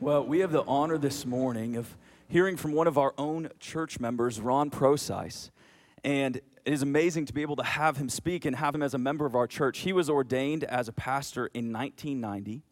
Well, we have the honor this morning of hearing from one of our own church members, Ron Prosis. And it is amazing to be able to have him speak and have him as a member of our church. He was ordained as a pastor in 1990,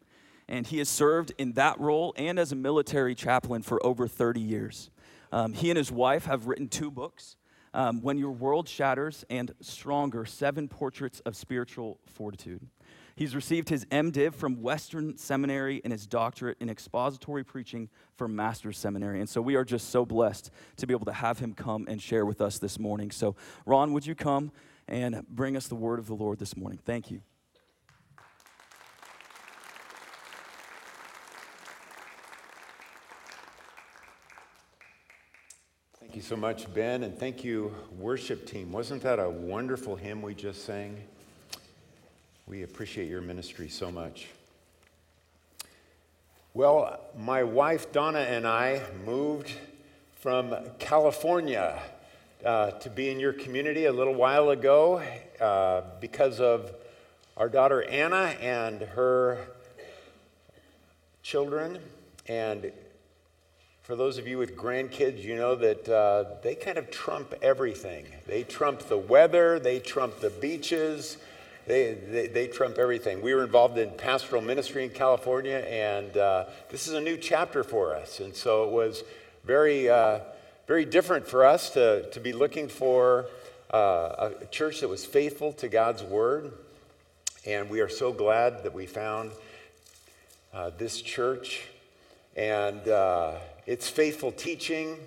and he has served in that role and as a military chaplain for over 30 years. Um, he and his wife have written two books um, When Your World Shatters and Stronger Seven Portraits of Spiritual Fortitude. He's received his MDiv from Western Seminary and his doctorate in expository preaching from Master's Seminary. And so we are just so blessed to be able to have him come and share with us this morning. So, Ron, would you come and bring us the word of the Lord this morning? Thank you. Thank you so much, Ben, and thank you, worship team. Wasn't that a wonderful hymn we just sang? We appreciate your ministry so much. Well, my wife Donna and I moved from California uh, to be in your community a little while ago uh, because of our daughter Anna and her children. And for those of you with grandkids, you know that uh, they kind of trump everything. They trump the weather, they trump the beaches, they, they, they, trump everything. We were involved in pastoral ministry in California, and uh, this is a new chapter for us. And so it was very, uh, very different for us to, to be looking for uh, a church that was faithful to God's word. And we are so glad that we found uh, this church and uh, its faithful teaching.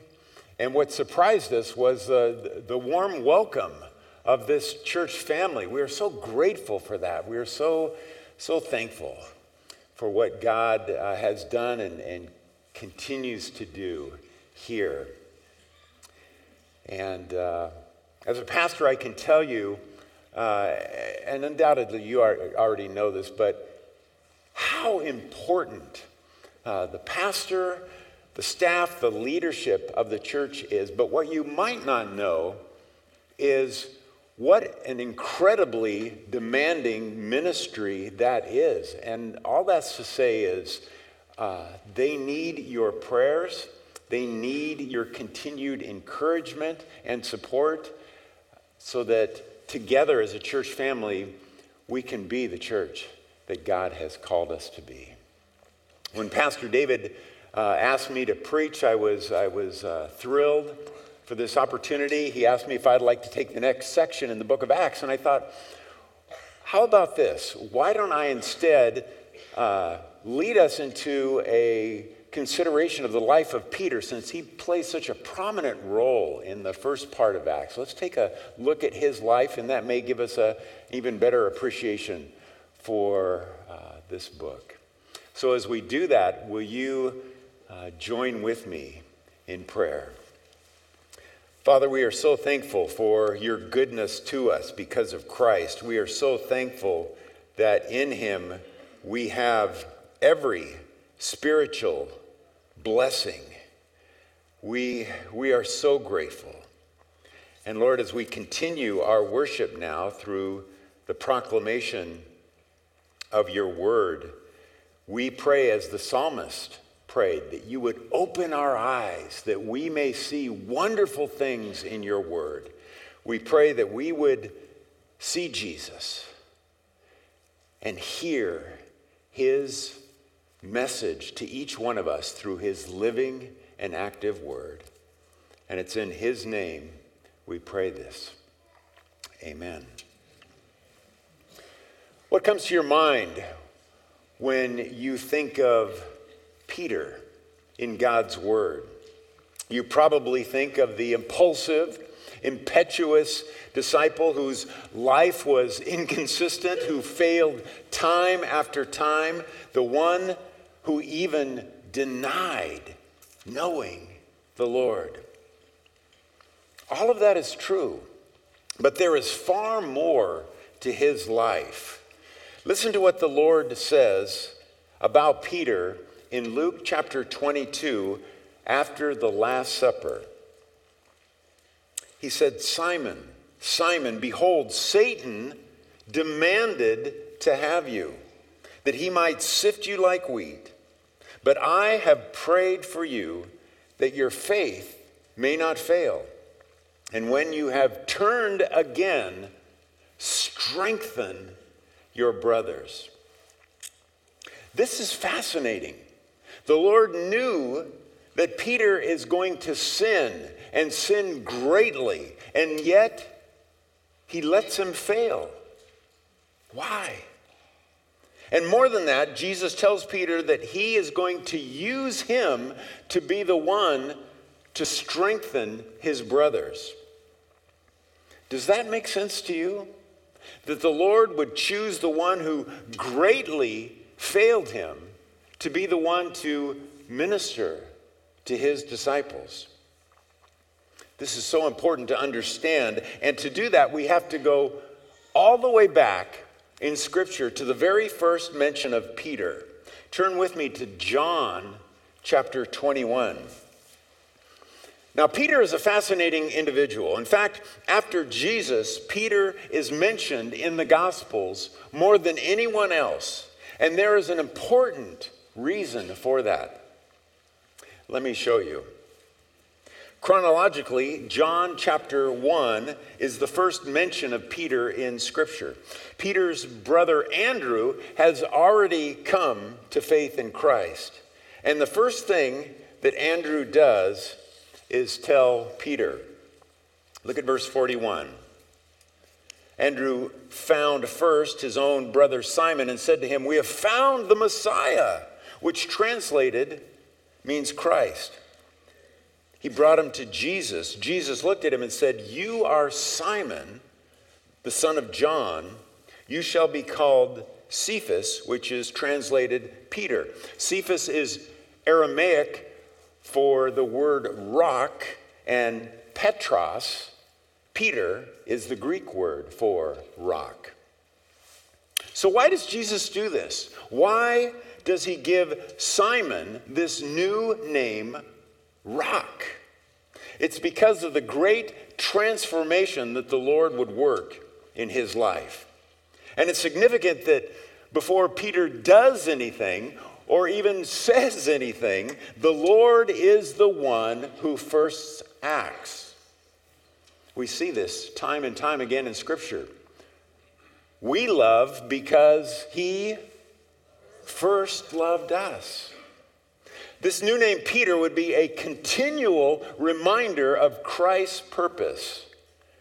And what surprised us was the, the warm welcome of this church family. We are so grateful for that. We are so, so thankful for what God uh, has done and, and continues to do here. And uh, as a pastor, I can tell you, uh, and undoubtedly you are, already know this, but how important uh, the pastor, the staff, the leadership of the church is. But what you might not know is what an incredibly demanding ministry that is. And all that's to say is uh, they need your prayers, they need your continued encouragement and support so that together as a church family, we can be the church that God has called us to be. When Pastor David uh, asked me to preach, I was, I was uh, thrilled for this opportunity. He asked me if I'd like to take the next section in the book of Acts, and I thought, how about this? Why don't I instead uh, lead us into a consideration of the life of Peter since he plays such a prominent role in the first part of Acts? Let's take a look at his life, and that may give us an even better appreciation for uh, this book. So, as we do that, will you uh, join with me in prayer? Father, we are so thankful for your goodness to us because of Christ. We are so thankful that in him we have every spiritual blessing. We, we are so grateful. And Lord, as we continue our worship now through the proclamation of your word, we pray as the psalmist prayed that you would open our eyes that we may see wonderful things in your word. We pray that we would see Jesus and hear his message to each one of us through his living and active word. And it's in his name we pray this. Amen. What comes to your mind when you think of Peter in God's Word. You probably think of the impulsive, impetuous disciple whose life was inconsistent, who failed time after time, the one who even denied knowing the Lord. All of that is true, but there is far more to his life. Listen to what the Lord says about Peter in Luke chapter 22 after the Last Supper. He said, Simon, Simon, behold, Satan demanded to have you, that he might sift you like wheat. But I have prayed for you that your faith may not fail. And when you have turned again, strengthen your brothers. This is fascinating. The Lord knew that Peter is going to sin and sin greatly, and yet he lets him fail. Why? And more than that, Jesus tells Peter that he is going to use him to be the one to strengthen his brothers. Does that make sense to you? That the Lord would choose the one who greatly failed him to be the one to minister to his disciples. This is so important to understand. And to do that, we have to go all the way back in Scripture to the very first mention of Peter. Turn with me to John chapter 21. Now, Peter is a fascinating individual. In fact, after Jesus, Peter is mentioned in the Gospels more than anyone else. And there is an important reason for that. Let me show you. Chronologically, John chapter 1 is the first mention of Peter in Scripture. Peter's brother Andrew has already come to faith in Christ. And the first thing that Andrew does is tell Peter. Look at verse 41. Andrew found first his own brother Simon and said to him, We have found the Messiah, which translated means Christ. He brought him to Jesus. Jesus looked at him and said, You are Simon, the son of John. You shall be called Cephas, which is translated Peter. Cephas is Aramaic for the word rock, and Petros, Peter, is the Greek word for rock. So, why does Jesus do this? Why does he give Simon this new name, rock. It's because of the great transformation that the Lord would work in his life. And it's significant that before Peter does anything or even says anything, the Lord is the one who first acts. We see this time and time again in Scripture. We love because he first loved us. This new name, Peter, would be a continual reminder of Christ's purpose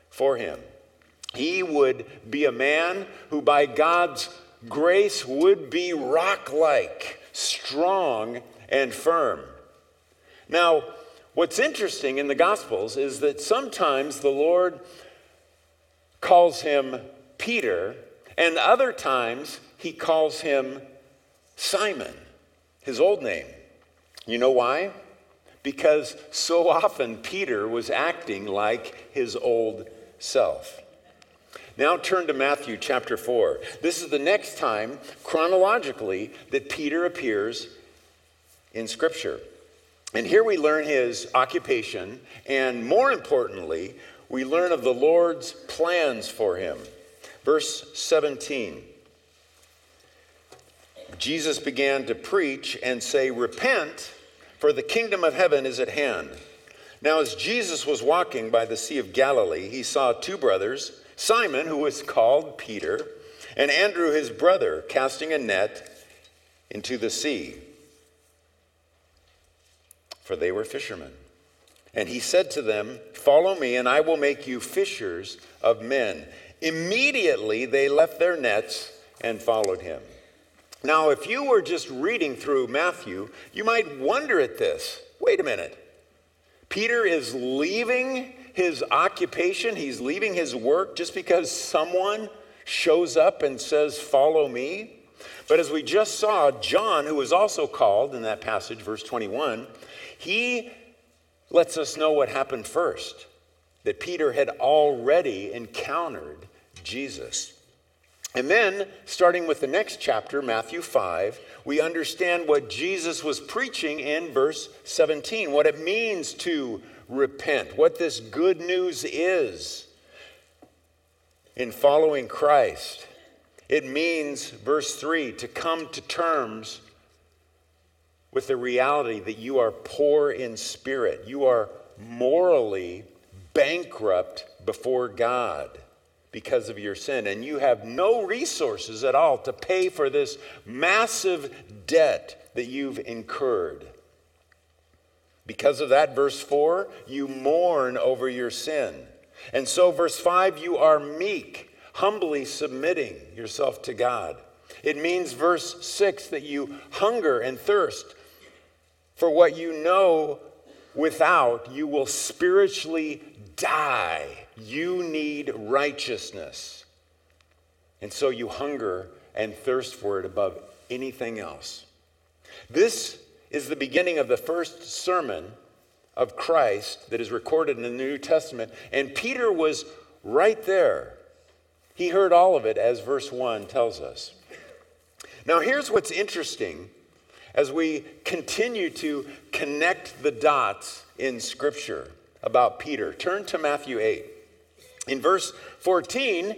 for him. He would be a man who, by God's grace, would be rock like, strong, and firm. Now, what's interesting in the Gospels is that sometimes the Lord calls him Peter, and other times he calls him Simon, his old name. You know why? Because so often Peter was acting like his old self. Now turn to Matthew chapter 4. This is the next time, chronologically, that Peter appears in Scripture. And here we learn his occupation, and more importantly, we learn of the Lord's plans for him. Verse 17. Jesus began to preach and say, Repent, for the kingdom of heaven is at hand. Now, as Jesus was walking by the Sea of Galilee, he saw two brothers, Simon, who was called Peter, and Andrew, his brother, casting a net into the sea, for they were fishermen. And he said to them, Follow me, and I will make you fishers of men. Immediately they left their nets and followed him. Now, if you were just reading through Matthew, you might wonder at this wait a minute. Peter is leaving his occupation, he's leaving his work just because someone shows up and says, Follow me. But as we just saw, John, who was also called in that passage, verse 21, he lets us know what happened first that Peter had already encountered Jesus. And then, starting with the next chapter, Matthew 5, we understand what Jesus was preaching in verse 17, what it means to repent, what this good news is in following Christ. It means, verse 3, to come to terms with the reality that you are poor in spirit. You are morally bankrupt before God because of your sin, and you have no resources at all to pay for this massive debt that you've incurred. Because of that, verse 4, you mourn over your sin. And so, verse 5, you are meek, humbly submitting yourself to God. It means, verse 6, that you hunger and thirst for what you know without, you will spiritually die. You need righteousness. And so you hunger and thirst for it above anything else. This is the beginning of the first sermon of Christ that is recorded in the New Testament. And Peter was right there. He heard all of it, as verse 1 tells us. Now, here's what's interesting as we continue to connect the dots in Scripture about Peter. Turn to Matthew 8. In verse 14,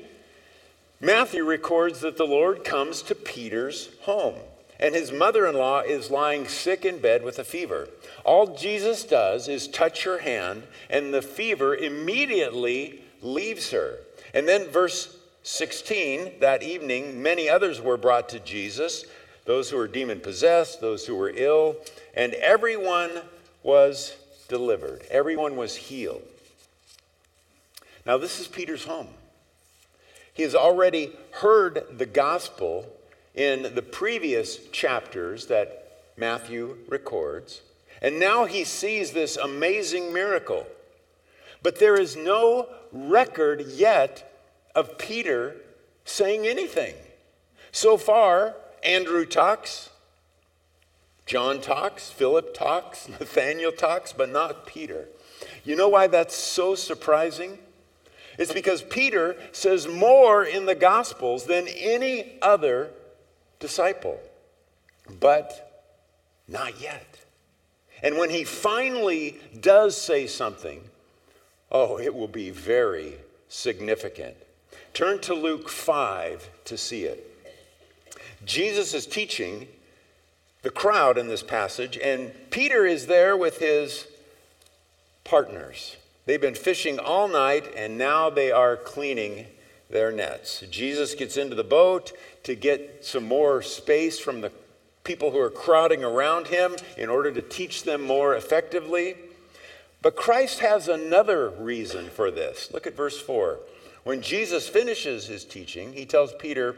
Matthew records that the Lord comes to Peter's home, and his mother in law is lying sick in bed with a fever. All Jesus does is touch her hand, and the fever immediately leaves her. And then, verse 16, that evening, many others were brought to Jesus those who were demon possessed, those who were ill, and everyone was delivered. Everyone was healed. Now, this is Peter's home. He has already heard the gospel in the previous chapters that Matthew records, and now he sees this amazing miracle. But there is no record yet of Peter saying anything. So far, Andrew talks, John talks, Philip talks, Nathaniel talks, but not Peter. You know why that's so surprising? It's because Peter says more in the Gospels than any other disciple, but not yet. And when he finally does say something, oh, it will be very significant. Turn to Luke 5 to see it. Jesus is teaching the crowd in this passage, and Peter is there with his partners. They've been fishing all night, and now they are cleaning their nets. Jesus gets into the boat to get some more space from the people who are crowding around him in order to teach them more effectively. But Christ has another reason for this. Look at verse 4. When Jesus finishes his teaching, he tells Peter,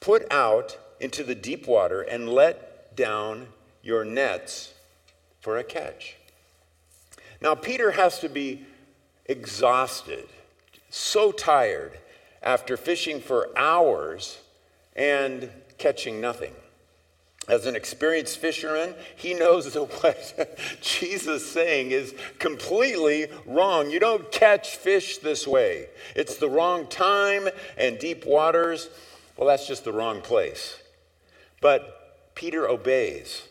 Put out into the deep water and let down your nets for a catch. Now, Peter has to be exhausted, so tired after fishing for hours and catching nothing. As an experienced fisherman, he knows that what Jesus is saying is completely wrong. You don't catch fish this way. It's the wrong time and deep waters. Well, that's just the wrong place. But Peter obeys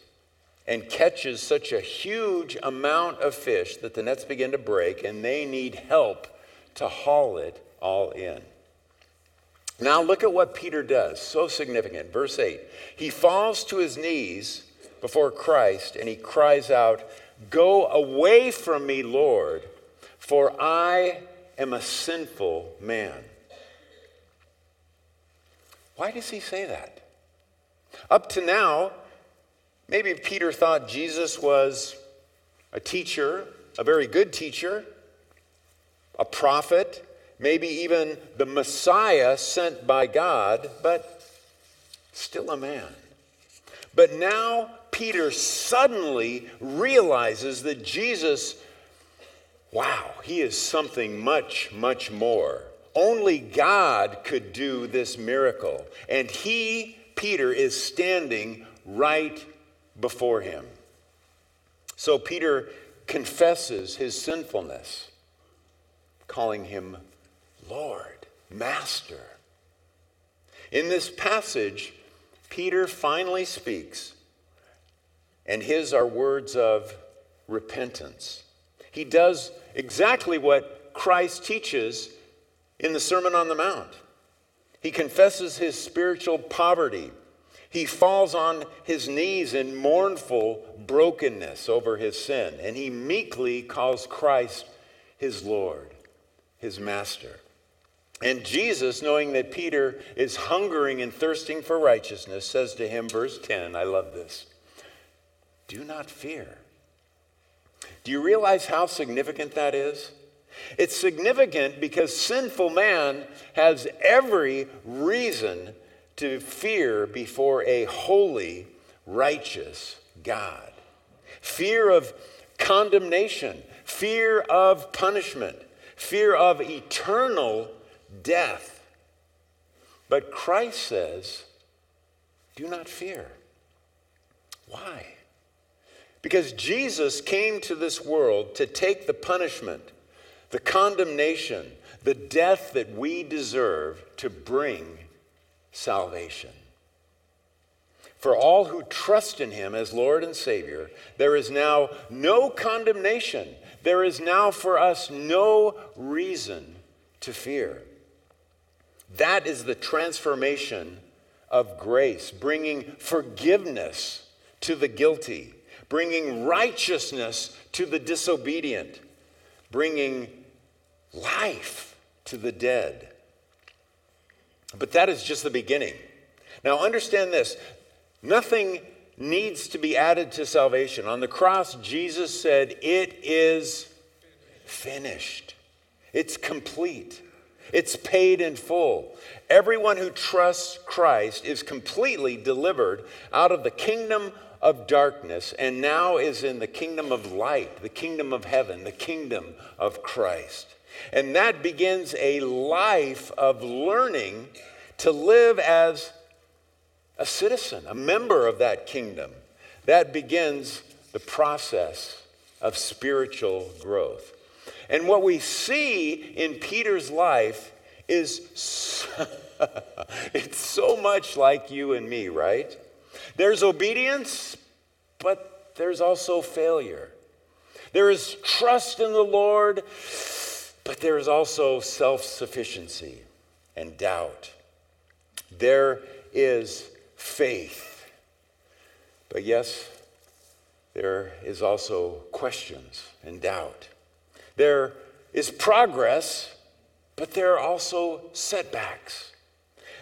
and catches such a huge amount of fish that the nets begin to break and they need help to haul it all in. Now, look at what Peter does. So significant. Verse 8 He falls to his knees before Christ and he cries out, Go away from me, Lord, for I am a sinful man. Why does he say that? Up to now, maybe Peter thought Jesus was a teacher, a very good teacher, a prophet, maybe even the Messiah sent by God, but still a man. But now Peter suddenly realizes that Jesus, wow, he is something much, much more. Only God could do this miracle. And he, Peter, is standing right before him. So Peter confesses his sinfulness, calling him Lord, Master. In this passage, Peter finally speaks, and his are words of repentance. He does exactly what Christ teaches in the Sermon on the Mount. He confesses his spiritual poverty. He falls on his knees in mournful brokenness over his sin, and he meekly calls Christ his Lord, his master. And Jesus, knowing that Peter is hungering and thirsting for righteousness, says to him, verse 10, I love this do not fear. Do you realize how significant that is? It's significant because sinful man has every reason to fear before a holy, righteous God. Fear of condemnation, fear of punishment, fear of eternal death. But Christ says, do not fear. Why? Because Jesus came to this world to take the punishment, the condemnation, the death that we deserve to bring salvation. For all who trust in him as Lord and Savior, there is now no condemnation. There is now for us no reason to fear. That is the transformation of grace, bringing forgiveness to the guilty, bringing righteousness to the disobedient, bringing life to the dead. But that is just the beginning. Now, understand this nothing needs to be added to salvation. On the cross, Jesus said, It is finished, it's complete. It's paid in full. Everyone who trusts Christ is completely delivered out of the kingdom of darkness and now is in the kingdom of light, the kingdom of heaven, the kingdom of Christ. And that begins a life of learning to live as a citizen, a member of that kingdom. That begins the process of spiritual growth. And what we see in Peter's life is so, it's so much like you and me, right? There's obedience, but there's also failure. There is trust in the Lord, but there is also self sufficiency and doubt. There is faith. But yes, there is also questions and doubt. There is progress, but there are also setbacks.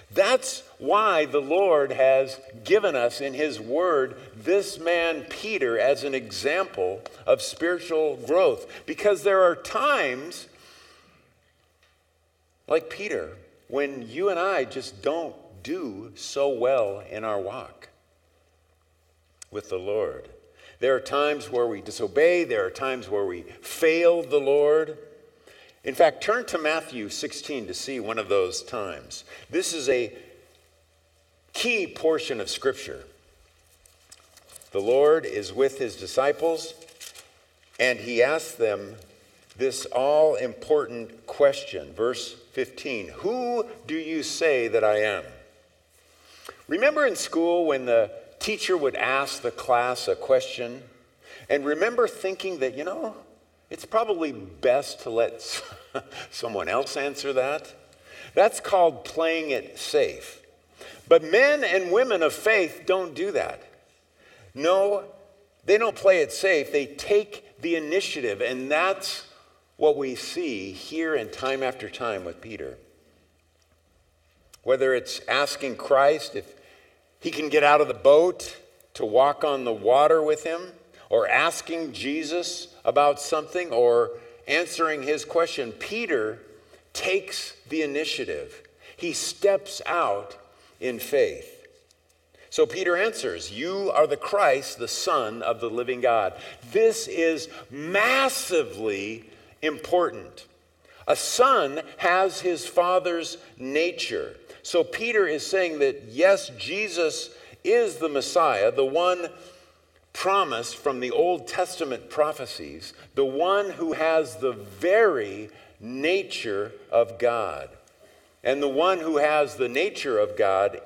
That's why the Lord has given us in His Word this man, Peter, as an example of spiritual growth. Because there are times like Peter, when you and I just don't do so well in our walk with the Lord. There are times where we disobey, there are times where we fail the Lord. In fact, turn to Matthew 16 to see one of those times. This is a key portion of Scripture. The Lord is with his disciples, and he asks them this all important question. Verse 15 Who do you say that I am? Remember in school when the teacher would ask the class a question? And remember thinking that, you know, it's probably best to let someone else answer that? That's called playing it safe. But men and women of faith don't do that. No, they don't play it safe. They take the initiative, and that's what we see here and time after time with Peter. Whether it's asking Christ if he can get out of the boat to walk on the water with him, or asking Jesus about something, or answering his question, Peter takes the initiative. He steps out in faith. So Peter answers, You are the Christ, the Son of the living God. This is massively important. A son has his father's nature. So Peter is saying that yes, Jesus is the Messiah, the one promised from the Old Testament prophecies, the one who has the very nature of God. And the one who has the nature of God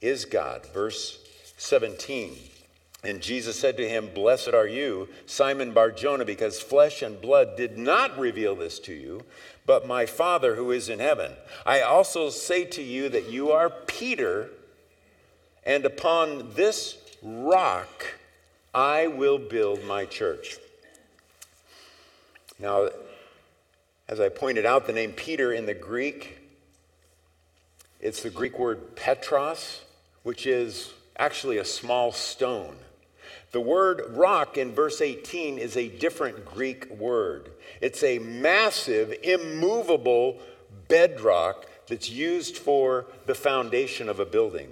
is God. Verse 17. And Jesus said to him, Blessed are you, Simon Barjona, because flesh and blood did not reveal this to you, but my Father who is in heaven. I also say to you that you are Peter, and upon this rock I will build my church. Now, as I pointed out, the name Peter in the Greek, it's the Greek word Petros, which is actually a small stone. The word rock in verse 18 is a different Greek word. It's a massive, immovable bedrock that's used for the foundation of a building.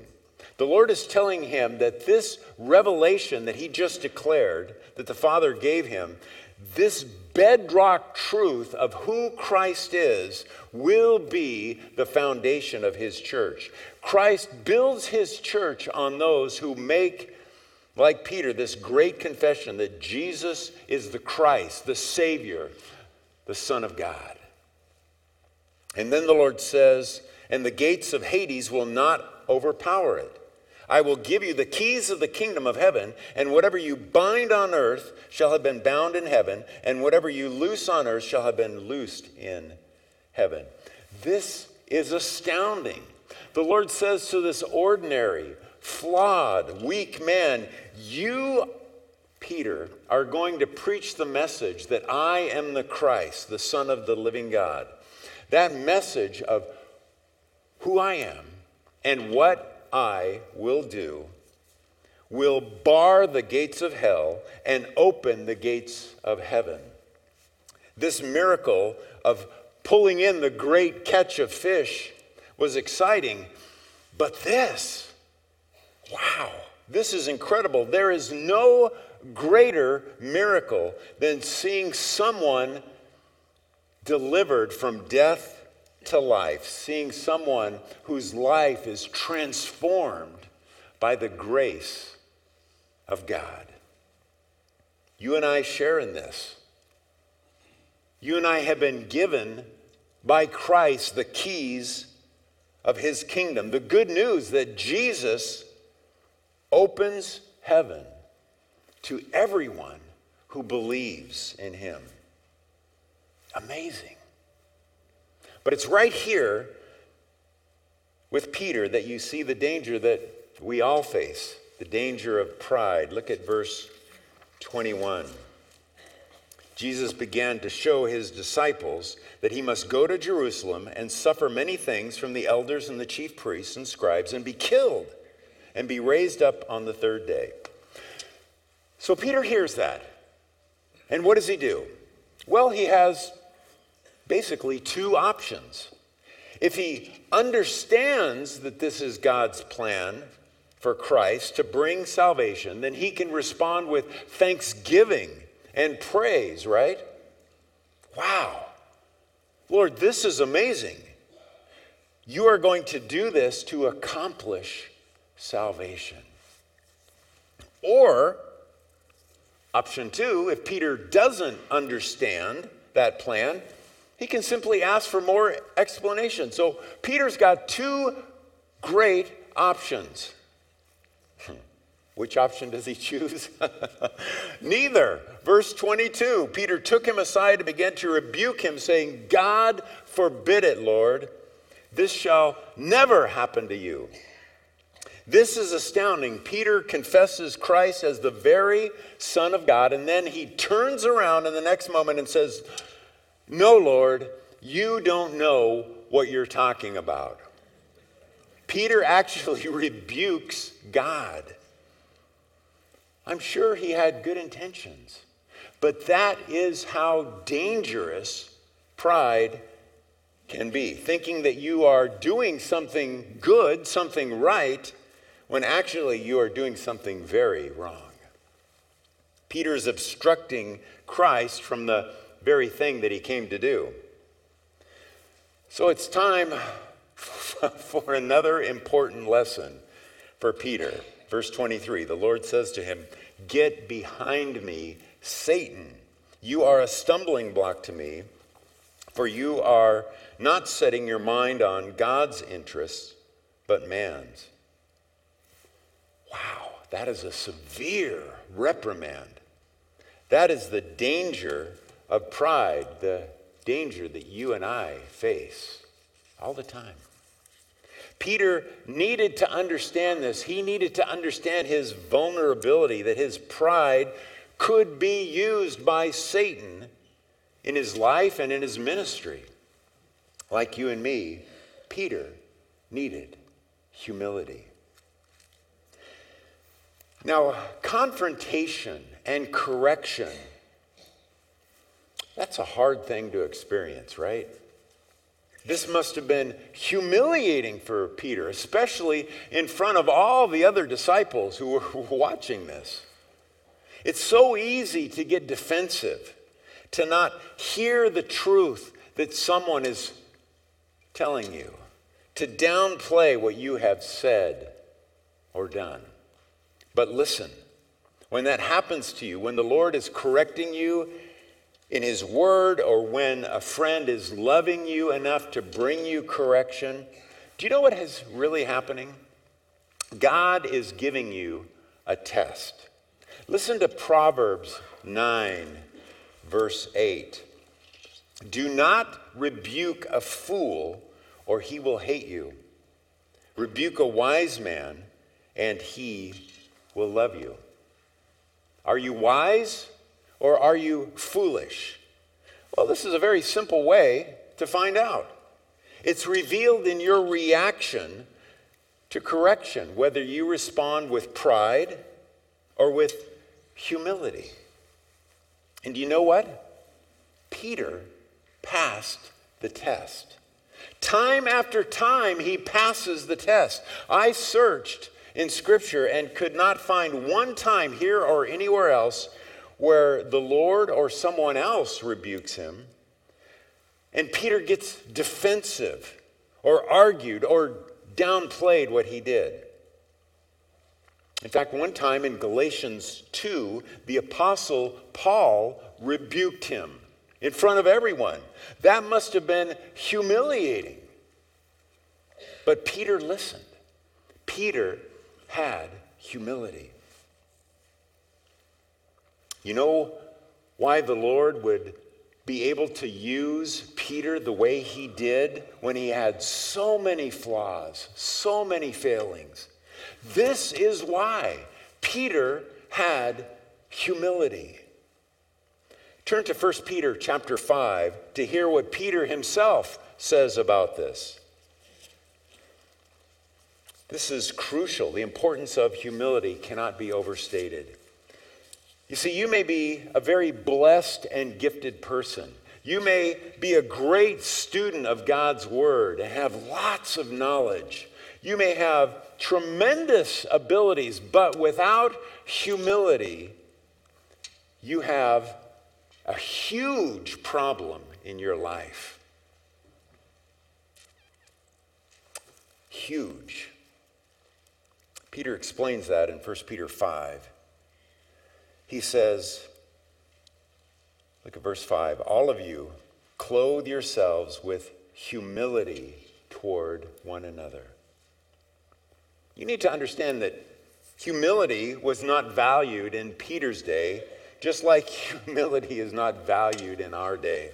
The Lord is telling him that this revelation that he just declared, that the Father gave him, this bedrock truth of who Christ is will be the foundation of his church. Christ builds his church on those who make, like Peter, this great confession that Jesus is the Christ, the Savior, the Son of God. And then the Lord says, and the gates of Hades will not overpower it. I will give you the keys of the kingdom of heaven, and whatever you bind on earth shall have been bound in heaven, and whatever you loose on earth shall have been loosed in heaven. This is astounding. The Lord says to this ordinary, flawed, weak man, You, Peter, are going to preach the message that I am the Christ, the Son of the living God. That message of who I am and what I will do will bar the gates of hell and open the gates of heaven. This miracle of pulling in the great catch of fish was exciting, but this, wow, this is incredible. There is no greater miracle than seeing someone delivered from death to life, seeing someone whose life is transformed by the grace of God. You and I share in this. You and I have been given by Christ the keys of his kingdom. The good news that Jesus opens heaven to everyone who believes in him. Amazing. But it's right here with Peter that you see the danger that we all face the danger of pride. Look at verse 21. Jesus began to show his disciples that he must go to Jerusalem and suffer many things from the elders and the chief priests and scribes and be killed and be raised up on the third day. So Peter hears that. And what does he do? Well, he has basically two options. If he understands that this is God's plan for Christ to bring salvation, then he can respond with thanksgiving and praise, right? Wow. Lord, this is amazing. You are going to do this to accomplish salvation. Or, option two, if Peter doesn't understand that plan, he can simply ask for more explanation. So Peter's got two great options. Which option does he choose? Neither. Verse 22 Peter took him aside and began to rebuke him, saying, God forbid it, Lord. This shall never happen to you. This is astounding. Peter confesses Christ as the very Son of God, and then he turns around in the next moment and says, no, Lord, you don't know what you're talking about. Peter actually rebukes God. I'm sure he had good intentions, but that is how dangerous pride can be. Thinking that you are doing something good, something right, when actually you are doing something very wrong. Peter's obstructing Christ from the very thing that he came to do. So it's time for another important lesson for Peter. Verse 23 the Lord says to him, Get behind me, Satan. You are a stumbling block to me, for you are not setting your mind on God's interests, but man's. Wow, that is a severe reprimand. That is the danger of pride, the danger that you and I face all the time. Peter needed to understand this. He needed to understand his vulnerability, that his pride could be used by Satan in his life and in his ministry. Like you and me, Peter needed humility. Now, confrontation and correction, that's a hard thing to experience, right? This must have been humiliating for Peter, especially in front of all the other disciples who were watching this. It's so easy to get defensive, to not hear the truth that someone is telling you, to downplay what you have said or done. But listen, when that happens to you, when the Lord is correcting you in His Word, or when a friend is loving you enough to bring you correction, do you know what is really happening? God is giving you a test. Listen to Proverbs 9, verse 8. Do not rebuke a fool, or he will hate you. Rebuke a wise man, and he will love you. Are you wise, or are you foolish? Well, this is a very simple way to find out. It's revealed in your reaction to correction, whether you respond with pride or with humility. And you know what? Peter passed the test. Time after time, he passes the test. I searched in Scripture and could not find one time here or anywhere else where the Lord or someone else rebukes him. And Peter gets defensive or argued or downplayed what he did. In fact, one time in Galatians 2, the apostle Paul rebuked him in front of everyone. That must have been humiliating. But Peter listened. Peter had humility. You know why the Lord would be able to use Peter the way he did when he had so many flaws, so many failings? This is why Peter had humility. Turn to 1 Peter chapter 5 to hear what Peter himself says about this. This is crucial. The importance of humility cannot be overstated. You see, you may be a very blessed and gifted person. You may be a great student of God's Word and have lots of knowledge. You may have tremendous abilities, but without humility, you have a huge problem in your life. Huge. Peter explains that in 1 Peter 5. He says, look at verse 5 all of you clothe yourselves with humility toward one another. You need to understand that humility was not valued in Peter's day, just like humility is not valued in our day.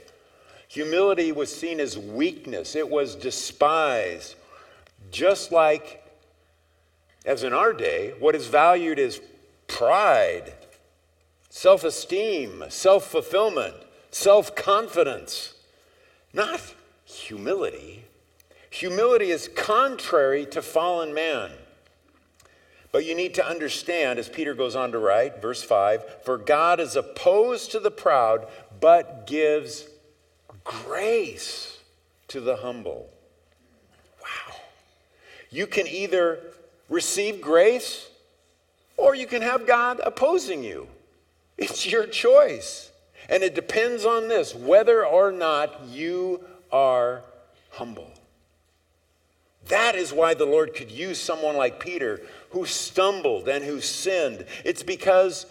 Humility was seen as weakness, it was despised, just like, as in our day, what is valued is pride, self esteem, self fulfillment, self confidence, not humility. Humility is contrary to fallen man. But you need to understand, as Peter goes on to write, verse 5 For God is opposed to the proud, but gives grace to the humble. Wow. You can either receive grace or you can have God opposing you. It's your choice. And it depends on this whether or not you are humble. That is why the Lord could use someone like Peter who stumbled and who sinned. It's because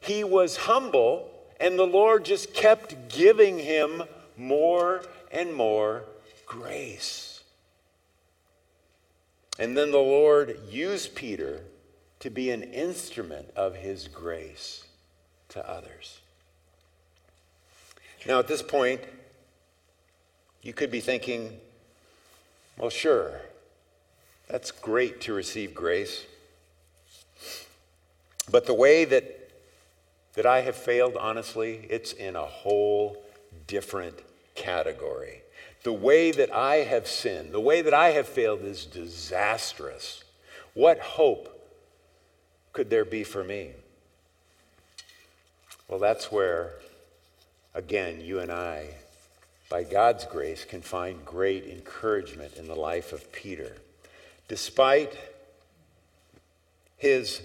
he was humble and the Lord just kept giving him more and more grace. And then the Lord used Peter to be an instrument of his grace to others. Now, at this point, you could be thinking, well, sure, That's great to receive grace. But the way that, that I have failed, honestly, it's in a whole different category. The way that I have sinned, the way that I have failed is disastrous. What hope could there be for me? Well, that's where, again, you and I, by God's grace, can find great encouragement in the life of Peter. Despite his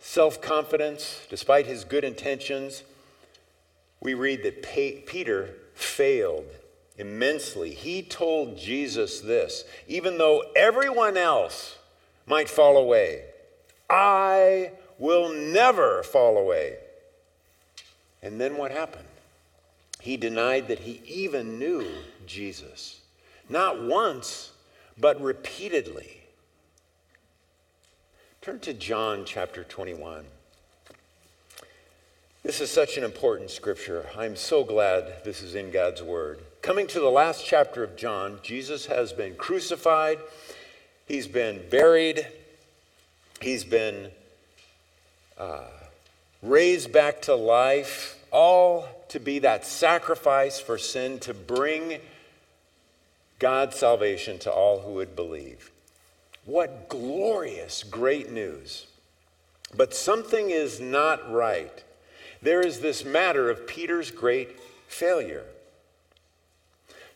self confidence, despite his good intentions, we read that Peter failed immensely. He told Jesus this even though everyone else might fall away, I will never fall away. And then what happened? He denied that he even knew Jesus. Not once, but repeatedly. Turn to John chapter 21. This is such an important scripture. I'm so glad this is in God's Word. Coming to the last chapter of John, Jesus has been crucified, he's been buried, he's been uh, raised back to life, all to be that sacrifice for sin to bring God's salvation to all who would believe. What glorious, great news. But something is not right there is this matter of Peter's great failure.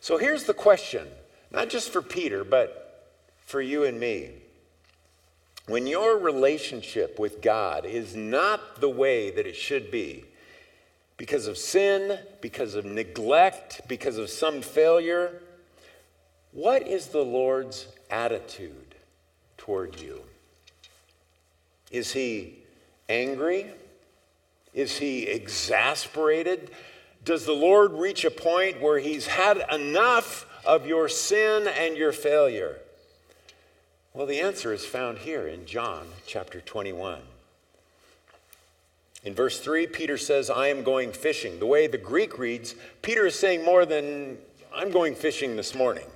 So here's the question, not just for Peter, but for you and me. When your relationship with God is not the way that it should be, because of sin, because of neglect, because of some failure, what is the Lord's attitude toward you? Is he angry? Is he exasperated? Does the Lord reach a point where he's had enough of your sin and your failure? Well, the answer is found here in John chapter 21. In verse 3, Peter says, I am going fishing. The way the Greek reads, Peter is saying more than, I'm going fishing this morning.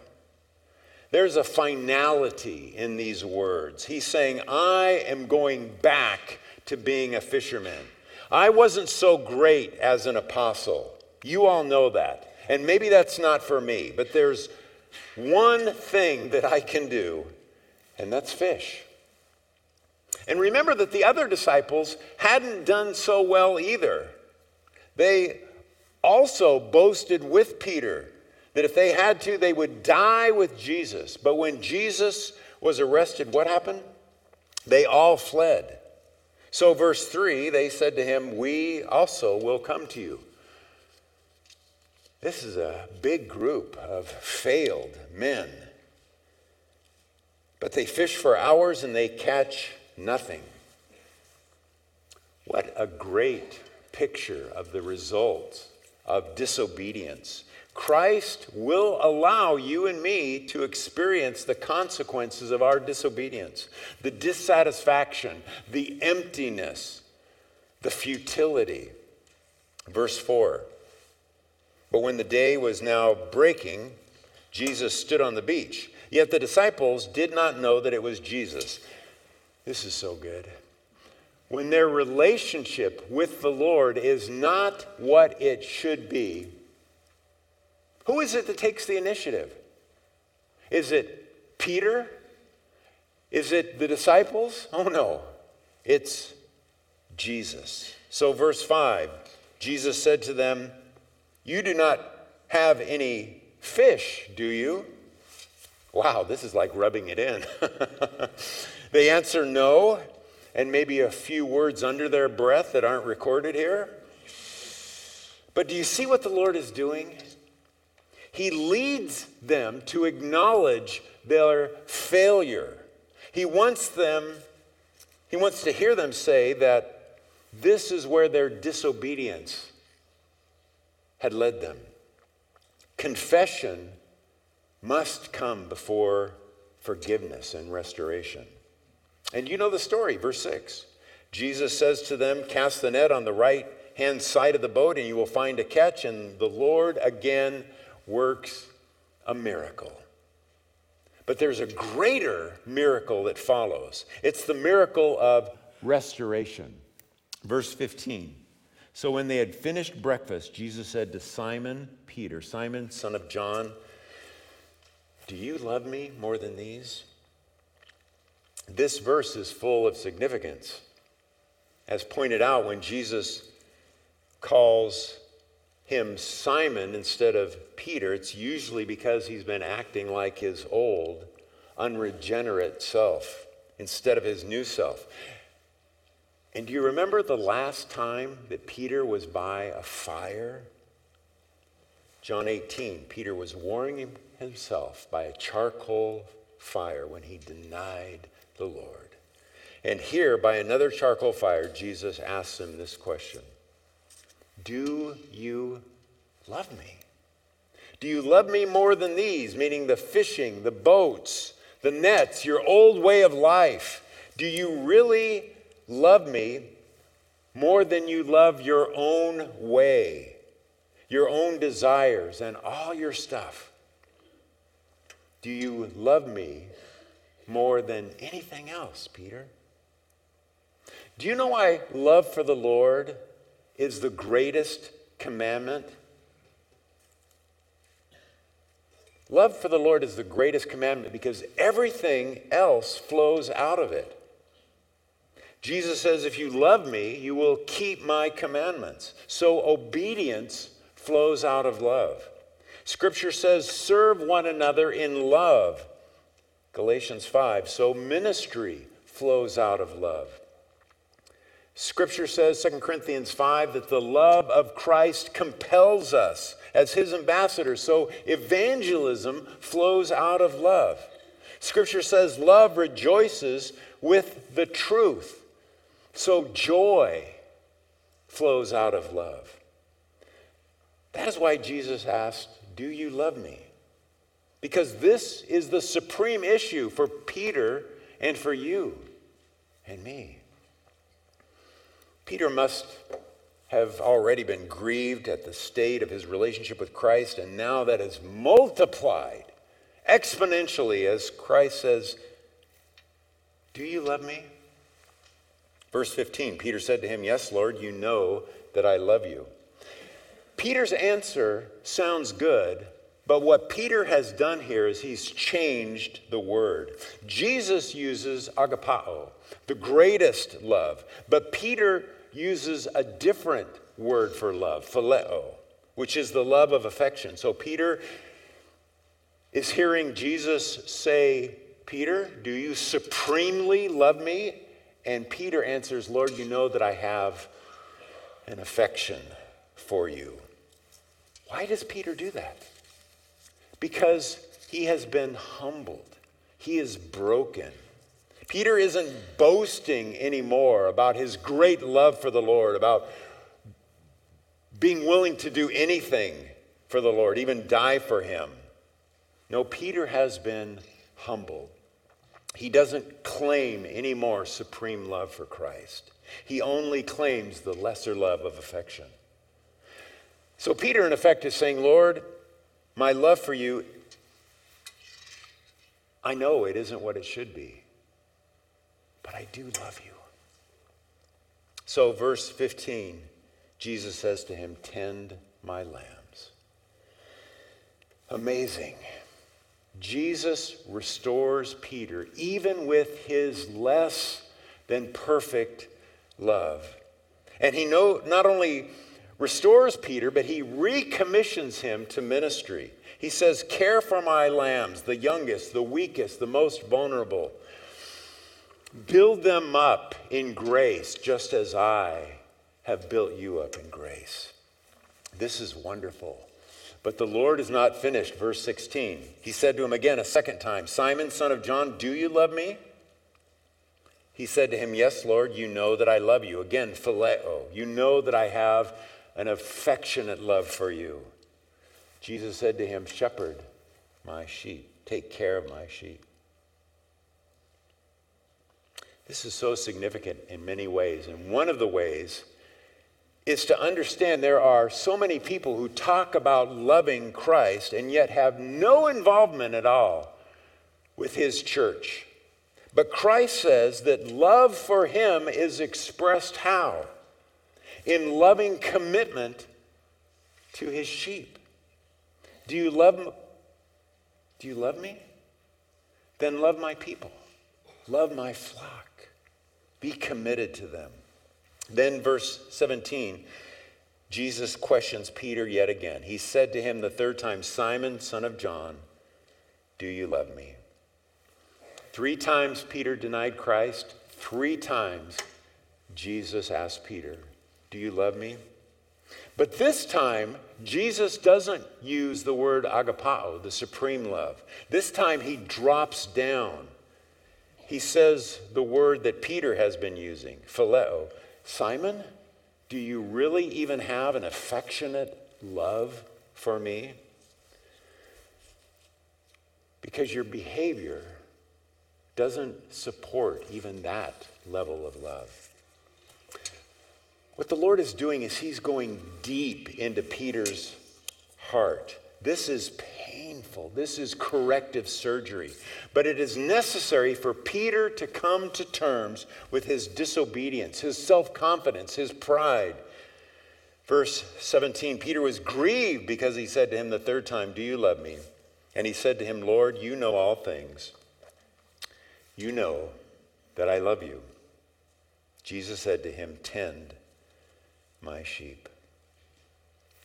There's a finality in these words. He's saying, I am going back to being a fisherman. I wasn't so great as an apostle. You all know that. And maybe that's not for me, but there's one thing that I can do, and that's fish. And remember that the other disciples hadn't done so well either. They also boasted with Peter that if they had to, they would die with Jesus. But when Jesus was arrested, what happened? They all fled. So, verse 3, they said to him, We also will come to you. This is a big group of failed men. But they fish for hours and they catch nothing. What a great picture of the results of disobedience Christ will allow you and me to experience the consequences of our disobedience the dissatisfaction, the emptiness, the futility. Verse 4 But when the day was now breaking, Jesus stood on the beach. Yet the disciples did not know that it was Jesus. This is so good. When their relationship with the Lord is not what it should be, who is it that takes the initiative? Is it Peter? Is it the disciples? Oh no, it's Jesus. So, verse 5 Jesus said to them, You do not have any fish, do you? Wow, this is like rubbing it in. they answer no, and maybe a few words under their breath that aren't recorded here. But do you see what the Lord is doing? He leads them to acknowledge their failure. He wants them, he wants to hear them say that this is where their disobedience had led them. Confession must come before forgiveness and restoration. And you know the story, verse 6. Jesus says to them, Cast the net on the right hand side of the boat, and you will find a catch. And the Lord again works a miracle. But there's a greater miracle that follows. It's the miracle of restoration. Verse 15. So when they had finished breakfast, Jesus said to Simon Peter, Simon, son of John, do you love me more than these? This verse is full of significance. As pointed out, when Jesus calls him Simon instead of Peter, it's usually because he's been acting like his old, unregenerate self instead of his new self. And do you remember the last time that Peter was by a fire? John 18, Peter was warming himself by a charcoal fire when he denied the Lord. And here, by another charcoal fire, Jesus asks him this question Do you love me? Do you love me more than these, meaning the fishing, the boats, the nets, your old way of life? Do you really love me more than you love your own way, your own desires, and all your stuff? Do you love me more than anything else, Peter? Do you know why love for the Lord is the greatest commandment? Love for the Lord is the greatest commandment because everything else flows out of it. Jesus says, If you love me, you will keep my commandments. So obedience flows out of love. Scripture says, Serve one another in love. Galatians 5. So ministry flows out of love. Scripture says, 2 Corinthians 5, that the love of Christ compels us as his ambassadors. So evangelism flows out of love. Scripture says, love rejoices with the truth. So joy flows out of love. That is why Jesus asked, Do you love me? Because this is the supreme issue for Peter and for you and me. Peter must have already been grieved at the state of his relationship with Christ, and now that has multiplied exponentially as Christ says, Do you love me? Verse 15 Peter said to him, Yes, Lord, you know that I love you. Peter's answer sounds good, but what Peter has done here is he's changed the word. Jesus uses agapao, the greatest love, but Peter uses a different word for love, phileo, which is the love of affection. So Peter is hearing Jesus say, Peter, do you supremely love me? And Peter answers, Lord, you know that I have an affection for you. Why does Peter do that? because he has been humbled, he is broken. Peter isn't boasting anymore about his great love for the Lord, about being willing to do anything for the Lord, even die for him. No, Peter has been humbled. He doesn't claim any more supreme love for Christ. He only claims the lesser love of affection. So, Peter, in effect, is saying, Lord, my love for you, I know it isn't what it should be, but I do love you. So, verse 15, Jesus says to him, Tend my lambs. Amazing. Jesus restores Peter even with his less than perfect love. And he know, not only restores Peter, but he recommissions him to ministry. He says, Care for my lambs, the youngest, the weakest, the most vulnerable. Build them up in grace, just as I have built you up in grace. This is wonderful. But the Lord is not finished. Verse 16. He said to him again a second time, Simon, son of John, do you love me? He said to him, Yes, Lord, you know that I love you. Again, phileo. You know that I have an affectionate love for you. Jesus said to him, Shepherd my sheep, take care of my sheep. This is so significant in many ways. And one of the ways is to understand there are so many people who talk about loving Christ and yet have no involvement at all with his church. But Christ says that love for him is expressed how? In loving commitment to his sheep. Do you love Do you love me? Then love my people. Love my flock. Be committed to them. Then verse 17 Jesus questions Peter yet again. He said to him the third time, Simon, son of John, do you love me? Three times Peter denied Christ. Three times Jesus asked Peter, Do you love me? But this time, Jesus doesn't use the word agapao, the supreme love. This time, he drops down. He says the word that Peter has been using, phileo. Simon, do you really even have an affectionate love for me? Because your behavior doesn't support even that level of love. What the Lord is doing is He's going deep into Peter's heart. This is painful. This is corrective surgery. But it is necessary for Peter to come to terms with his disobedience, his self confidence, his pride. Verse 17 Peter was grieved because he said to him the third time, Do you love me? And he said to him, Lord, you know all things. You know that I love you. Jesus said to him, Tend my sheep.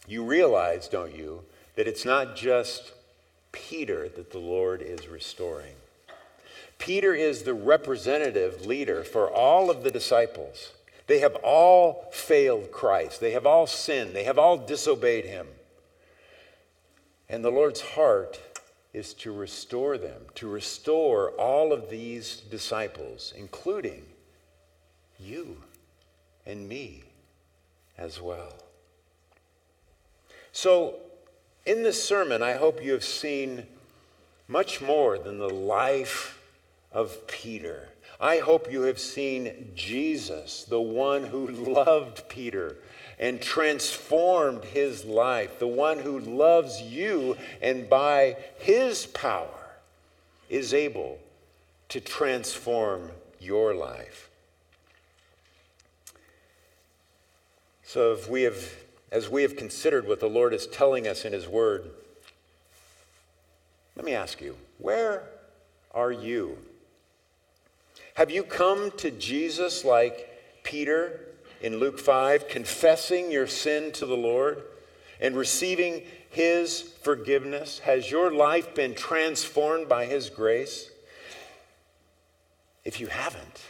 You realize, don't you, that it's not just Peter that the Lord is restoring. Peter is the representative leader for all of the disciples. They have all failed Christ, they have all sinned, they have all disobeyed him. And the Lord's heart is to restore them, to restore all of these disciples, including you and me as well. So, in this sermon, I hope you have seen much more than the life of Peter. I hope you have seen Jesus, the one who loved Peter and transformed his life, the one who loves you and by his power is able to transform your life. So if we have as we have considered what the Lord is telling us in his word, let me ask you, where are you? Have you come to Jesus like Peter in Luke 5, confessing your sin to the Lord and receiving His forgiveness? Has your life been transformed by His grace? If you haven't,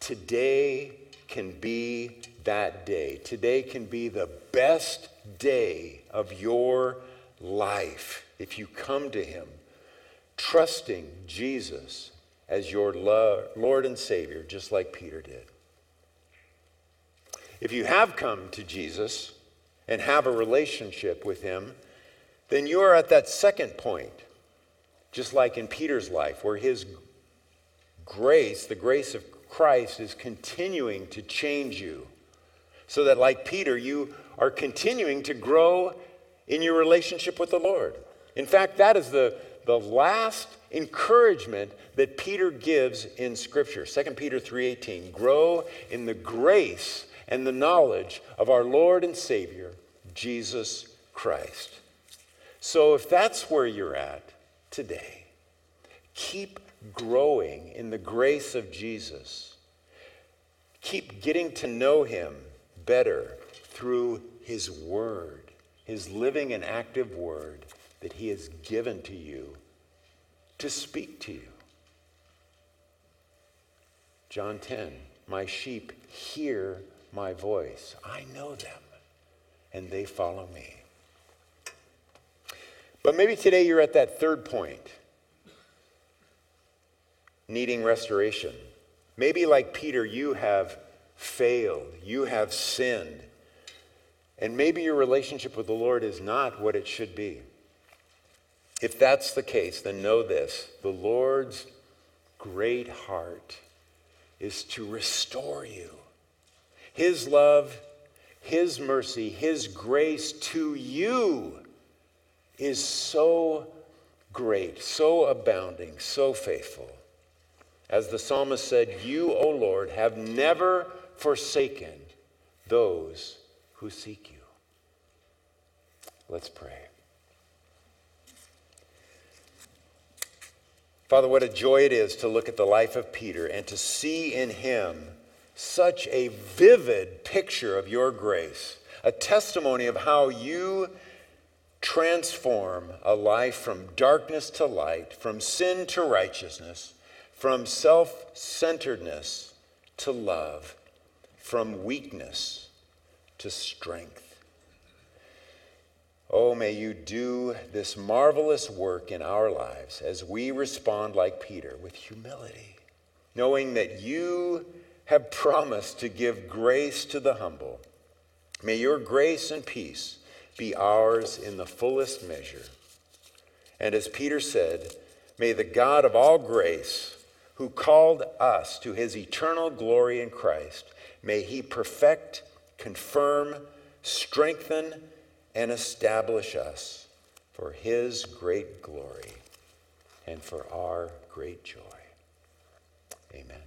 today can be that day. Today can be the best day of your life if you come to Him, trusting Jesus as your Lord and Savior, just like Peter did. If you have come to Jesus and have a relationship with him, then you are at that second point, just like in Peter's life, where his grace, the grace of Christ, is continuing to change you. So that, like Peter, you are continuing to grow in your relationship with the Lord. In fact, that is the, the last encouragement that Peter gives in Scripture. 2 Peter 3:18. Grow in the grace and the knowledge of our Lord and Savior, Jesus Christ. So, if that's where you're at today, keep growing in the grace of Jesus. Keep getting to know Him better through His Word, His living and active Word that He has given to you to speak to you. John 10 My sheep hear my voice. I know them, and they follow me. But maybe today you're at that third point, needing restoration. Maybe, like Peter, you have failed, you have sinned, and maybe your relationship with the Lord is not what it should be. If that's the case, then know this the Lord's great heart is to restore you his love, His mercy, His grace to you is so great, so abounding, so faithful. As the psalmist said, You, O Lord, have never forsaken those who seek you. Let's pray. Father, what a joy it is to look at the life of Peter and to see in him such a vivid picture of your grace, a testimony of how you transform a life from darkness to light, from sin to righteousness, from self centeredness to love, from weakness to strength. Oh, may you do this marvelous work in our lives as we respond like Peter with humility, knowing that you have promised to give grace to the humble. May your grace and peace be ours in the fullest measure. And as Peter said, may the God of all grace, who called us to his eternal glory in Christ, may he perfect, confirm, strengthen, and establish us for his great glory and for our great joy. Amen.